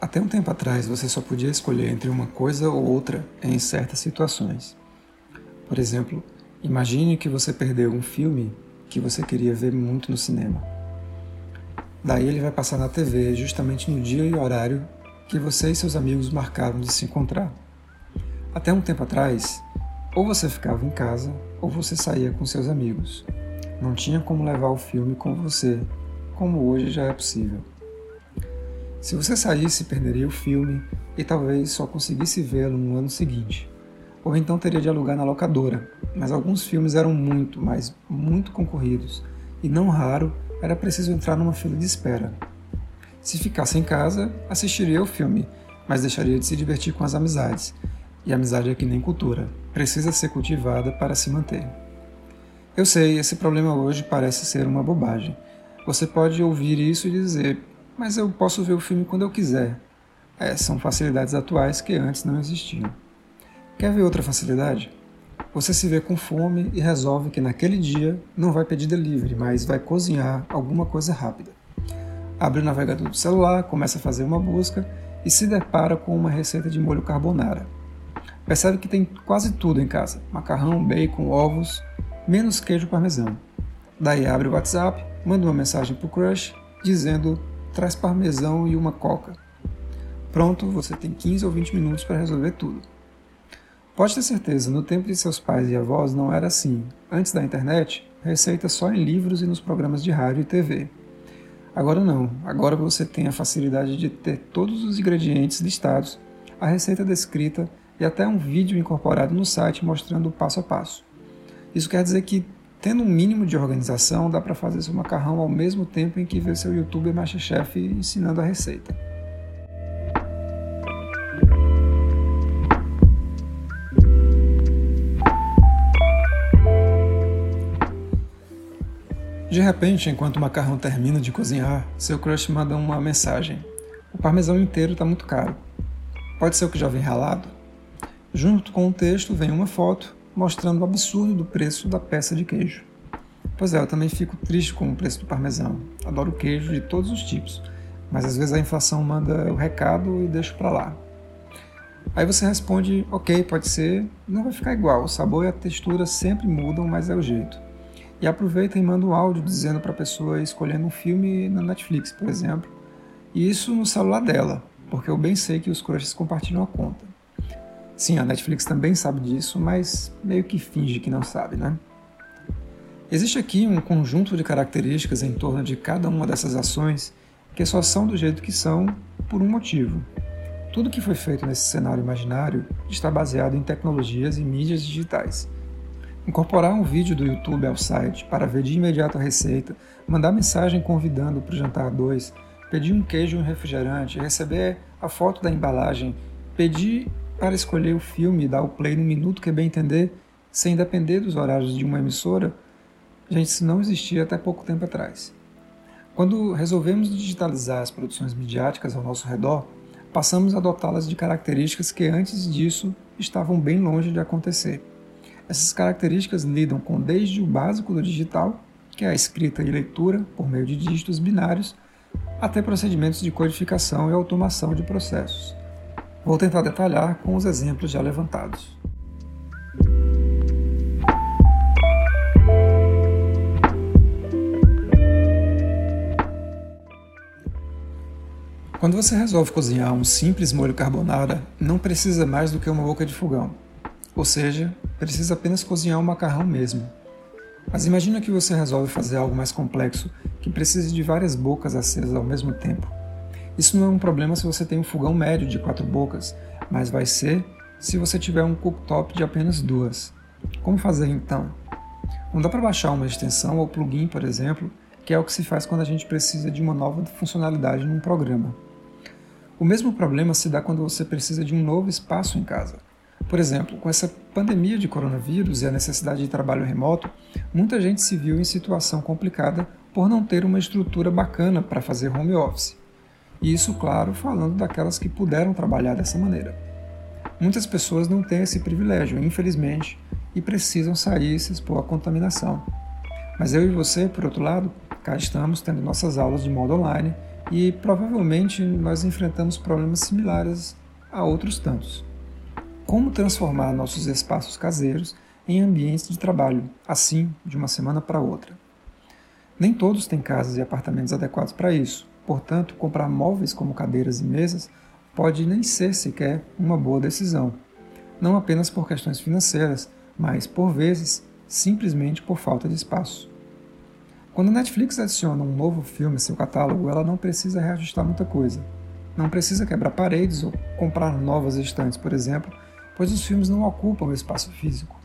Até um tempo atrás você só podia escolher entre uma coisa ou outra em certas situações. Por exemplo, imagine que você perdeu um filme que você queria ver muito no cinema. Daí ele vai passar na TV justamente no dia e horário que você e seus amigos marcaram de se encontrar. Até um tempo atrás, ou você ficava em casa ou você saía com seus amigos. Não tinha como levar o filme com você, como hoje já é possível. Se você saísse, perderia o filme e talvez só conseguisse vê-lo no ano seguinte. Ou então teria de alugar na locadora, mas alguns filmes eram muito, mas muito concorridos, e não raro era preciso entrar numa fila de espera. Se ficasse em casa, assistiria o filme, mas deixaria de se divertir com as amizades. E amizade é que nem cultura, precisa ser cultivada para se manter. Eu sei, esse problema hoje parece ser uma bobagem. Você pode ouvir isso e dizer: mas eu posso ver o filme quando eu quiser. É, são facilidades atuais que antes não existiam. Quer ver outra facilidade? Você se vê com fome e resolve que naquele dia não vai pedir delivery, mas vai cozinhar alguma coisa rápida. Abre o navegador do celular, começa a fazer uma busca e se depara com uma receita de molho carbonara. Percebe que tem quase tudo em casa: macarrão, bacon, ovos, menos queijo parmesão. Daí abre o WhatsApp, manda uma mensagem para o crush dizendo traz parmesão e uma coca. Pronto, você tem 15 ou 20 minutos para resolver tudo. Pode ter certeza, no tempo de seus pais e avós não era assim. Antes da internet, receita só em livros e nos programas de rádio e TV. Agora não, agora você tem a facilidade de ter todos os ingredientes listados, a receita descrita e até um vídeo incorporado no site mostrando o passo a passo. Isso quer dizer que Tendo um mínimo de organização, dá para fazer seu macarrão ao mesmo tempo em que vê seu youtuber Masterchef ensinando a receita. De repente, enquanto o macarrão termina de cozinhar, seu crush manda uma mensagem. O parmesão inteiro está muito caro. Pode ser o que já vem ralado? Junto com o texto vem uma foto mostrando o absurdo do preço da peça de queijo. Pois é, eu também fico triste com o preço do parmesão. Adoro queijo de todos os tipos, mas às vezes a inflação manda o recado e deixa para lá. Aí você responde, ok, pode ser, não vai ficar igual, o sabor e a textura sempre mudam, mas é o jeito. E aproveita e manda um áudio dizendo para a pessoa escolhendo um filme na Netflix, por exemplo. E isso no celular dela, porque eu bem sei que os crushes compartilham a conta. Sim, a Netflix também sabe disso, mas meio que finge que não sabe, né? Existe aqui um conjunto de características em torno de cada uma dessas ações que só são do jeito que são por um motivo. Tudo que foi feito nesse cenário imaginário está baseado em tecnologias e mídias digitais. Incorporar um vídeo do YouTube ao site para ver de imediato a receita, mandar mensagem convidando para o jantar 2, pedir um queijo e um refrigerante, receber a foto da embalagem, pedir para escolher o filme e dar o play no minuto que bem entender, sem depender dos horários de uma emissora, gente, isso não existia até pouco tempo atrás. Quando resolvemos digitalizar as produções midiáticas ao nosso redor, passamos a dotá-las de características que antes disso estavam bem longe de acontecer. Essas características lidam com desde o básico do digital, que é a escrita e leitura por meio de dígitos binários, até procedimentos de codificação e automação de processos. Vou tentar detalhar com os exemplos já levantados. Quando você resolve cozinhar um simples molho carbonara, não precisa mais do que uma boca de fogão. Ou seja, precisa apenas cozinhar o macarrão mesmo. Mas imagina que você resolve fazer algo mais complexo, que precise de várias bocas acesas ao mesmo tempo. Isso não é um problema se você tem um fogão médio de quatro bocas, mas vai ser se você tiver um cooktop de apenas duas. Como fazer então? Não dá para baixar uma extensão ou plugin, por exemplo, que é o que se faz quando a gente precisa de uma nova funcionalidade num programa. O mesmo problema se dá quando você precisa de um novo espaço em casa. Por exemplo, com essa pandemia de coronavírus e a necessidade de trabalho remoto, muita gente se viu em situação complicada por não ter uma estrutura bacana para fazer home office. E isso, claro, falando daquelas que puderam trabalhar dessa maneira. Muitas pessoas não têm esse privilégio, infelizmente, e precisam sair e se expor à contaminação. Mas eu e você, por outro lado, Cá estamos tendo nossas aulas de modo online e provavelmente nós enfrentamos problemas similares a outros tantos. Como transformar nossos espaços caseiros em ambientes de trabalho, assim, de uma semana para outra? Nem todos têm casas e apartamentos adequados para isso, portanto, comprar móveis como cadeiras e mesas pode nem ser sequer uma boa decisão, não apenas por questões financeiras, mas, por vezes, simplesmente por falta de espaço. Quando a Netflix adiciona um novo filme a seu catálogo, ela não precisa reajustar muita coisa. Não precisa quebrar paredes ou comprar novas estantes, por exemplo, pois os filmes não ocupam espaço físico.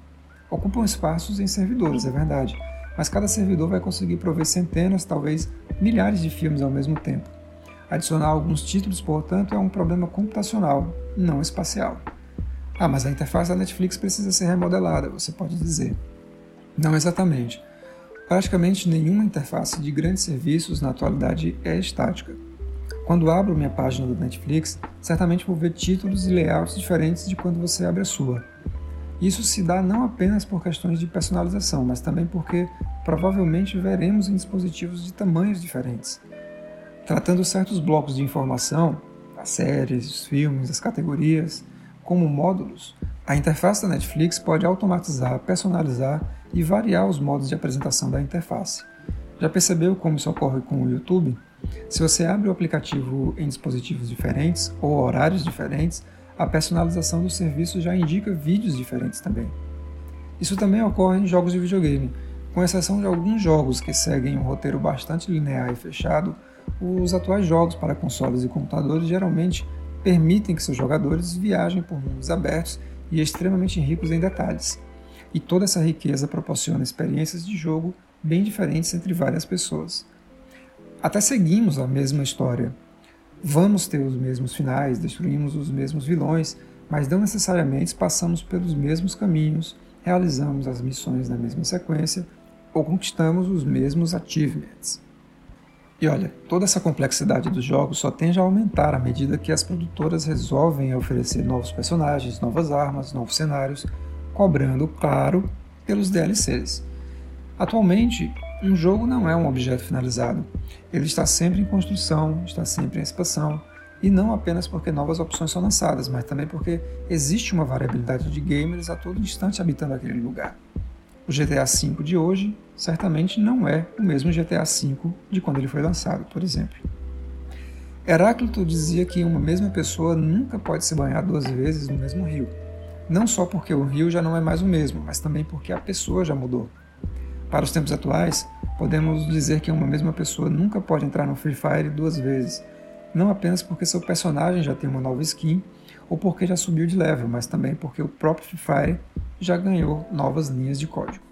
Ocupam espaços em servidores, é verdade, mas cada servidor vai conseguir prover centenas, talvez milhares de filmes ao mesmo tempo. Adicionar alguns títulos, portanto, é um problema computacional, não espacial. Ah, mas a interface da Netflix precisa ser remodelada, você pode dizer. Não exatamente. Praticamente nenhuma interface de grandes serviços na atualidade é estática. Quando abro minha página do Netflix, certamente vou ver títulos e layouts diferentes de quando você abre a sua. Isso se dá não apenas por questões de personalização, mas também porque provavelmente veremos em dispositivos de tamanhos diferentes. Tratando certos blocos de informação, as séries, os filmes, as categorias, como módulos, a interface da Netflix pode automatizar, personalizar e variar os modos de apresentação da interface. Já percebeu como isso ocorre com o YouTube? Se você abre o aplicativo em dispositivos diferentes ou horários diferentes, a personalização do serviço já indica vídeos diferentes também. Isso também ocorre em jogos de videogame. Com exceção de alguns jogos que seguem um roteiro bastante linear e fechado, os atuais jogos para consoles e computadores geralmente permitem que seus jogadores viajem por mundos abertos e extremamente ricos em detalhes. E toda essa riqueza proporciona experiências de jogo bem diferentes entre várias pessoas. Até seguimos a mesma história, Vamos ter os mesmos finais, destruímos os mesmos vilões, mas não necessariamente passamos pelos mesmos caminhos, realizamos as missões na mesma sequência ou conquistamos os mesmos achievements. E olha, toda essa complexidade dos jogos só tende a aumentar à medida que as produtoras resolvem oferecer novos personagens, novas armas, novos cenários, cobrando, claro, pelos DLCs. Atualmente, um jogo não é um objeto finalizado. Ele está sempre em construção, está sempre em expansão, e não apenas porque novas opções são lançadas, mas também porque existe uma variabilidade de gamers a todo instante habitando aquele lugar. O GTA V de hoje certamente não é o mesmo GTA V de quando ele foi lançado, por exemplo. Heráclito dizia que uma mesma pessoa nunca pode se banhar duas vezes no mesmo rio. Não só porque o rio já não é mais o mesmo, mas também porque a pessoa já mudou. Para os tempos atuais, podemos dizer que uma mesma pessoa nunca pode entrar no Free Fire duas vezes, não apenas porque seu personagem já tem uma nova skin ou porque já subiu de level, mas também porque o próprio Free Fire já ganhou novas linhas de código.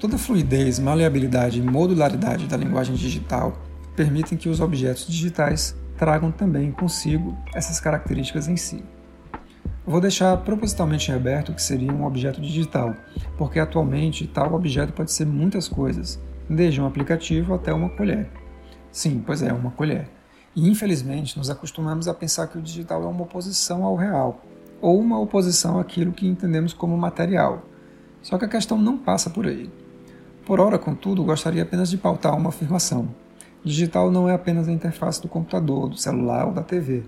Toda a fluidez, maleabilidade e modularidade da linguagem digital permitem que os objetos digitais tragam também consigo essas características em si. Vou deixar propositalmente em aberto o que seria um objeto digital, porque atualmente tal objeto pode ser muitas coisas, desde um aplicativo até uma colher. Sim, pois é, uma colher. E infelizmente nos acostumamos a pensar que o digital é uma oposição ao real, ou uma oposição àquilo que entendemos como material. Só que a questão não passa por aí. Por ora, contudo, gostaria apenas de pautar uma afirmação. Digital não é apenas a interface do computador, do celular ou da TV.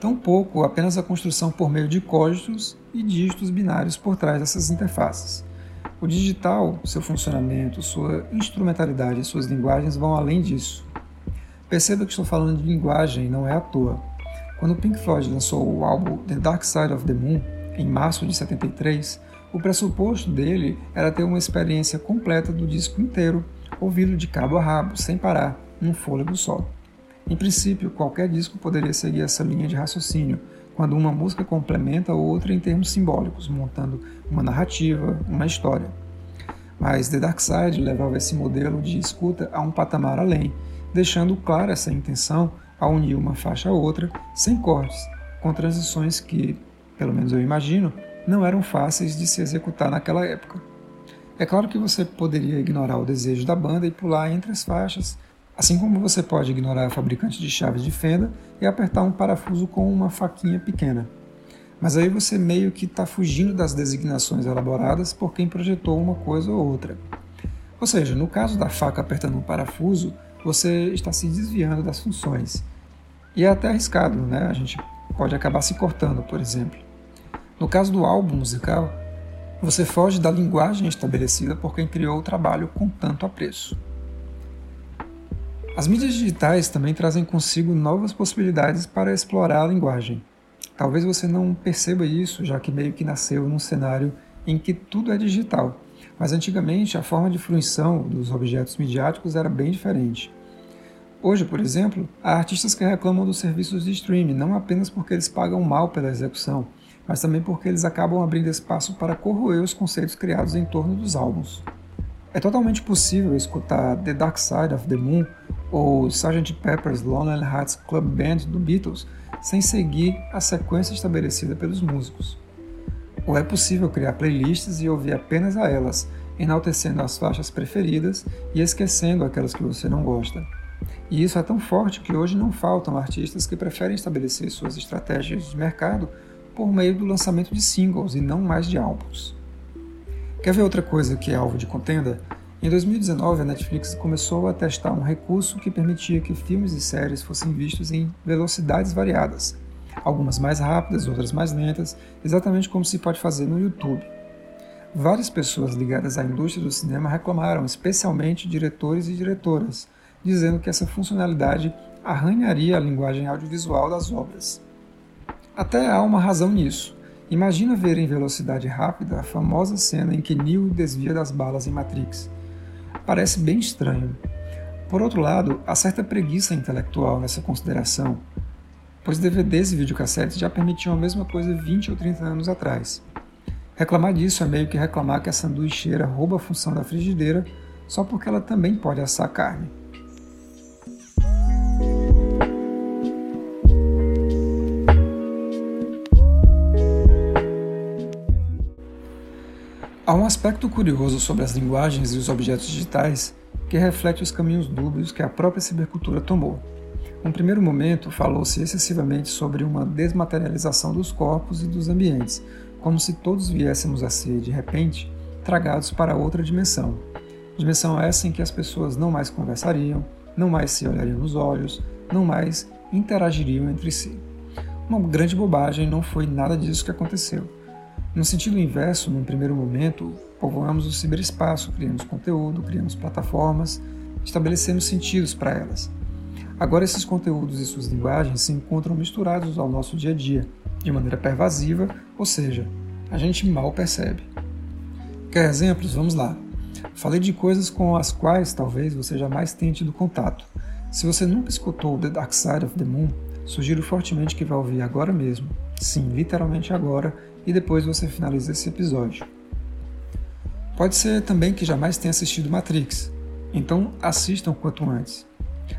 Tampouco apenas a construção por meio de códigos e dígitos binários por trás dessas interfaces. O digital, seu funcionamento, sua instrumentalidade e suas linguagens vão além disso. Perceba que estou falando de linguagem não é à toa. Quando Pink Floyd lançou o álbum The Dark Side of the Moon, em março de 73, o pressuposto dele era ter uma experiência completa do disco inteiro, ouvido de cabo a rabo, sem parar, num fôlego só. Em princípio, qualquer disco poderia seguir essa linha de raciocínio, quando uma música complementa a outra em termos simbólicos, montando uma narrativa, uma história. Mas The Dark Side levava esse modelo de escuta a um patamar além, deixando clara essa intenção a unir uma faixa a outra, sem cortes, com transições que, pelo menos eu imagino, não eram fáceis de se executar naquela época. É claro que você poderia ignorar o desejo da banda e pular entre as faixas, Assim como você pode ignorar a fabricante de chaves de fenda e apertar um parafuso com uma faquinha pequena. Mas aí você meio que está fugindo das designações elaboradas por quem projetou uma coisa ou outra. Ou seja, no caso da faca apertando um parafuso, você está se desviando das funções. E é até arriscado, né? A gente pode acabar se cortando, por exemplo. No caso do álbum musical, você foge da linguagem estabelecida por quem criou o trabalho com tanto apreço. As mídias digitais também trazem consigo novas possibilidades para explorar a linguagem. Talvez você não perceba isso, já que meio que nasceu num cenário em que tudo é digital. Mas antigamente a forma de fruição dos objetos midiáticos era bem diferente. Hoje, por exemplo, há artistas que reclamam dos serviços de streaming não apenas porque eles pagam mal pela execução, mas também porque eles acabam abrindo espaço para corroer os conceitos criados em torno dos álbuns. É totalmente possível escutar The Dark Side of the Moon ou Sgt. Pepper's Lonely Hearts Club Band do Beatles sem seguir a sequência estabelecida pelos músicos. Ou é possível criar playlists e ouvir apenas a elas, enaltecendo as faixas preferidas e esquecendo aquelas que você não gosta. E isso é tão forte que hoje não faltam artistas que preferem estabelecer suas estratégias de mercado por meio do lançamento de singles e não mais de álbuns. Quer ver outra coisa que é alvo de contenda? Em 2019, a Netflix começou a testar um recurso que permitia que filmes e séries fossem vistos em velocidades variadas, algumas mais rápidas, outras mais lentas, exatamente como se pode fazer no YouTube. Várias pessoas ligadas à indústria do cinema reclamaram, especialmente diretores e diretoras, dizendo que essa funcionalidade arranharia a linguagem audiovisual das obras. Até há uma razão nisso. Imagina ver em velocidade rápida a famosa cena em que Neo desvia das balas em Matrix. Parece bem estranho. Por outro lado, há certa preguiça intelectual nessa consideração, pois DVDs e videocassetes já permitiam a mesma coisa 20 ou 30 anos atrás. Reclamar disso é meio que reclamar que a sanduicheira rouba a função da frigideira só porque ela também pode assar carne. Um aspecto curioso sobre as linguagens e os objetos digitais que reflete os caminhos dúbios que a própria cibercultura tomou. Num primeiro momento, falou-se excessivamente sobre uma desmaterialização dos corpos e dos ambientes, como se todos viéssemos a ser, de repente, tragados para outra dimensão. Dimensão essa em que as pessoas não mais conversariam, não mais se olhariam nos olhos, não mais interagiriam entre si. Uma grande bobagem, não foi nada disso que aconteceu. No sentido inverso, num primeiro momento, povoamos o ciberespaço, criamos conteúdo, criamos plataformas, estabelecemos sentidos para elas. Agora, esses conteúdos e suas linguagens se encontram misturados ao nosso dia a dia, de maneira pervasiva, ou seja, a gente mal percebe. Quer exemplos? Vamos lá. Falei de coisas com as quais talvez você jamais tenha tido contato. Se você nunca escutou The Dark Side of the Moon, sugiro fortemente que vá ouvir agora mesmo. Sim, literalmente agora, e depois você finaliza esse episódio. Pode ser também que jamais tenha assistido Matrix, então assistam quanto antes.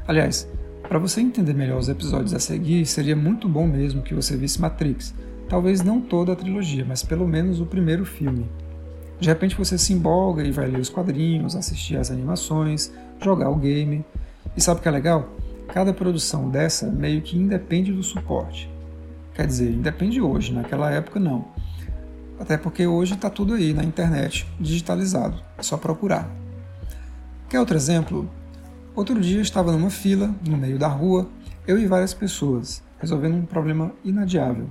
Aliás, para você entender melhor os episódios a seguir, seria muito bom mesmo que você visse Matrix. Talvez não toda a trilogia, mas pelo menos o primeiro filme. De repente você se empolga e vai ler os quadrinhos, assistir às animações, jogar o game. E sabe o que é legal? Cada produção dessa meio que independe do suporte. Quer dizer, independe hoje, naquela época não. Até porque hoje está tudo aí na internet, digitalizado, é só procurar. Quer outro exemplo? Outro dia estava numa fila, no meio da rua, eu e várias pessoas, resolvendo um problema inadiável.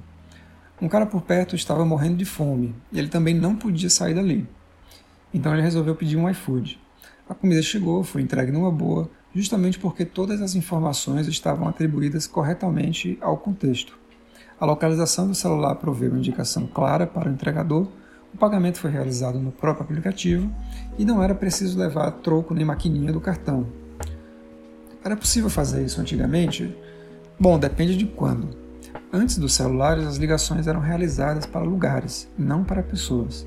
Um cara por perto estava morrendo de fome e ele também não podia sair dali. Então ele resolveu pedir um iFood. A comida chegou, foi entregue numa boa, justamente porque todas as informações estavam atribuídas corretamente ao contexto. A localização do celular proveu uma indicação clara para o entregador, o pagamento foi realizado no próprio aplicativo e não era preciso levar troco nem maquininha do cartão. Era possível fazer isso antigamente? Bom, depende de quando. Antes dos celulares, as ligações eram realizadas para lugares, não para pessoas.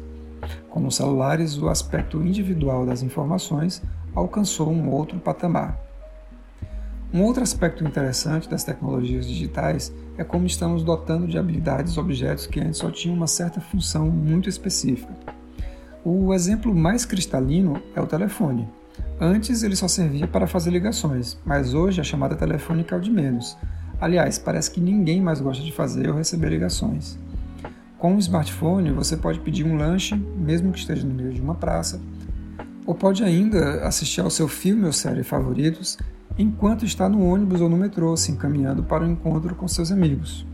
Com os celulares, o aspecto individual das informações alcançou um outro patamar. Um outro aspecto interessante das tecnologias digitais é como estamos dotando de habilidades objetos que antes só tinham uma certa função muito específica. O exemplo mais cristalino é o telefone. Antes ele só servia para fazer ligações, mas hoje a chamada telefônica é o de menos. Aliás, parece que ninguém mais gosta de fazer ou receber ligações. Com o smartphone, você pode pedir um lanche, mesmo que esteja no meio de uma praça, ou pode ainda assistir ao seu filme ou série favoritos enquanto está no ônibus ou no metrô, se encaminhando para o um encontro com seus amigos.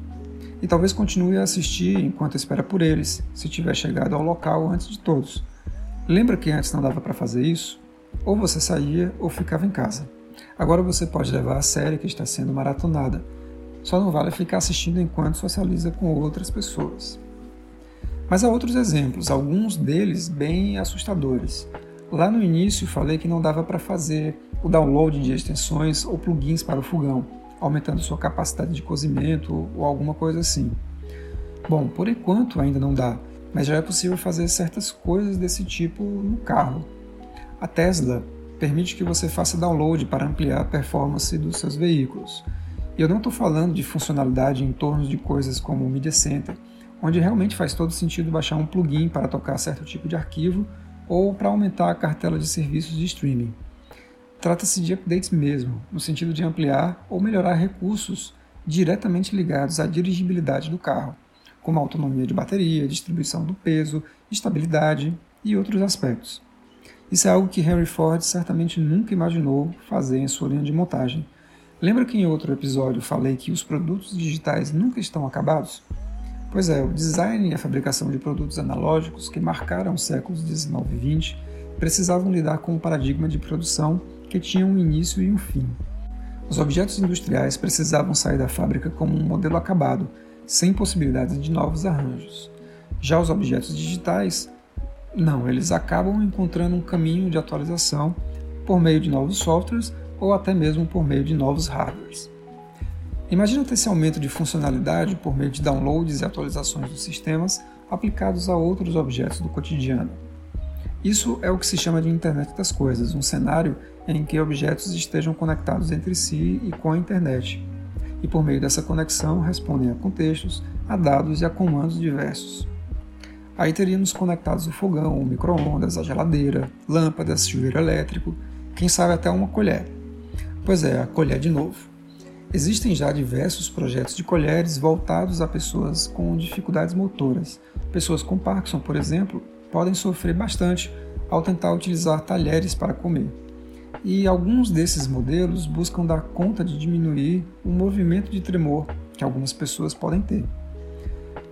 E talvez continue a assistir enquanto espera por eles, se tiver chegado ao local antes de todos. Lembra que antes não dava para fazer isso? Ou você saía ou ficava em casa. Agora você pode levar a série que está sendo maratonada. Só não vale ficar assistindo enquanto socializa com outras pessoas. Mas há outros exemplos, alguns deles bem assustadores. Lá no início falei que não dava para fazer o download de extensões ou plugins para o fogão, aumentando sua capacidade de cozimento ou alguma coisa assim. Bom, por enquanto ainda não dá, mas já é possível fazer certas coisas desse tipo no carro. A Tesla permite que você faça download para ampliar a performance dos seus veículos. E eu não estou falando de funcionalidade em torno de coisas como o Media Center, onde realmente faz todo sentido baixar um plugin para tocar certo tipo de arquivo ou para aumentar a cartela de serviços de streaming. Trata-se de updates mesmo, no sentido de ampliar ou melhorar recursos diretamente ligados à dirigibilidade do carro, como autonomia de bateria, distribuição do peso, estabilidade e outros aspectos. Isso é algo que Henry Ford certamente nunca imaginou fazer em sua linha de montagem. Lembra que em outro episódio falei que os produtos digitais nunca estão acabados? Pois é, o design e a fabricação de produtos analógicos que marcaram os séculos XIX e XX precisavam lidar com um paradigma de produção que tinha um início e um fim. Os objetos industriais precisavam sair da fábrica como um modelo acabado, sem possibilidade de novos arranjos. Já os objetos digitais não, eles acabam encontrando um caminho de atualização por meio de novos softwares ou até mesmo por meio de novos hardwares. Imagina ter esse aumento de funcionalidade por meio de downloads e atualizações dos sistemas aplicados a outros objetos do cotidiano. Isso é o que se chama de Internet das Coisas, um cenário em que objetos estejam conectados entre si e com a internet, e por meio dessa conexão respondem a contextos, a dados e a comandos diversos. Aí teríamos conectados o fogão, o micro-ondas, a geladeira, lâmpadas, chuveiro elétrico, quem sabe até uma colher. Pois é, a colher de novo. Existem já diversos projetos de colheres voltados a pessoas com dificuldades motoras. Pessoas com Parkinson, por exemplo, podem sofrer bastante ao tentar utilizar talheres para comer. E alguns desses modelos buscam dar conta de diminuir o movimento de tremor que algumas pessoas podem ter.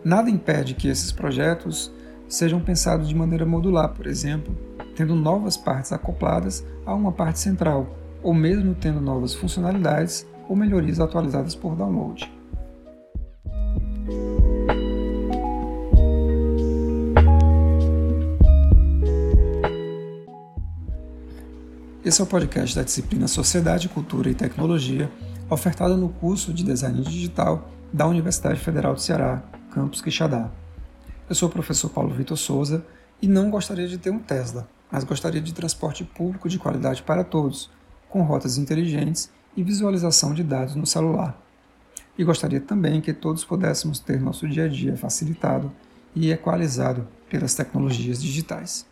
Nada impede que esses projetos sejam pensados de maneira modular, por exemplo, tendo novas partes acopladas a uma parte central, ou mesmo tendo novas funcionalidades ou melhorias atualizadas por download. Esse é o podcast da disciplina Sociedade, Cultura e Tecnologia, ofertado no curso de Design Digital da Universidade Federal do Ceará, Campus Quixadá. Eu sou o professor Paulo Vitor Souza e não gostaria de ter um Tesla, mas gostaria de transporte público de qualidade para todos, com rotas inteligentes e visualização de dados no celular. E gostaria também que todos pudéssemos ter nosso dia a dia facilitado e equalizado pelas tecnologias digitais.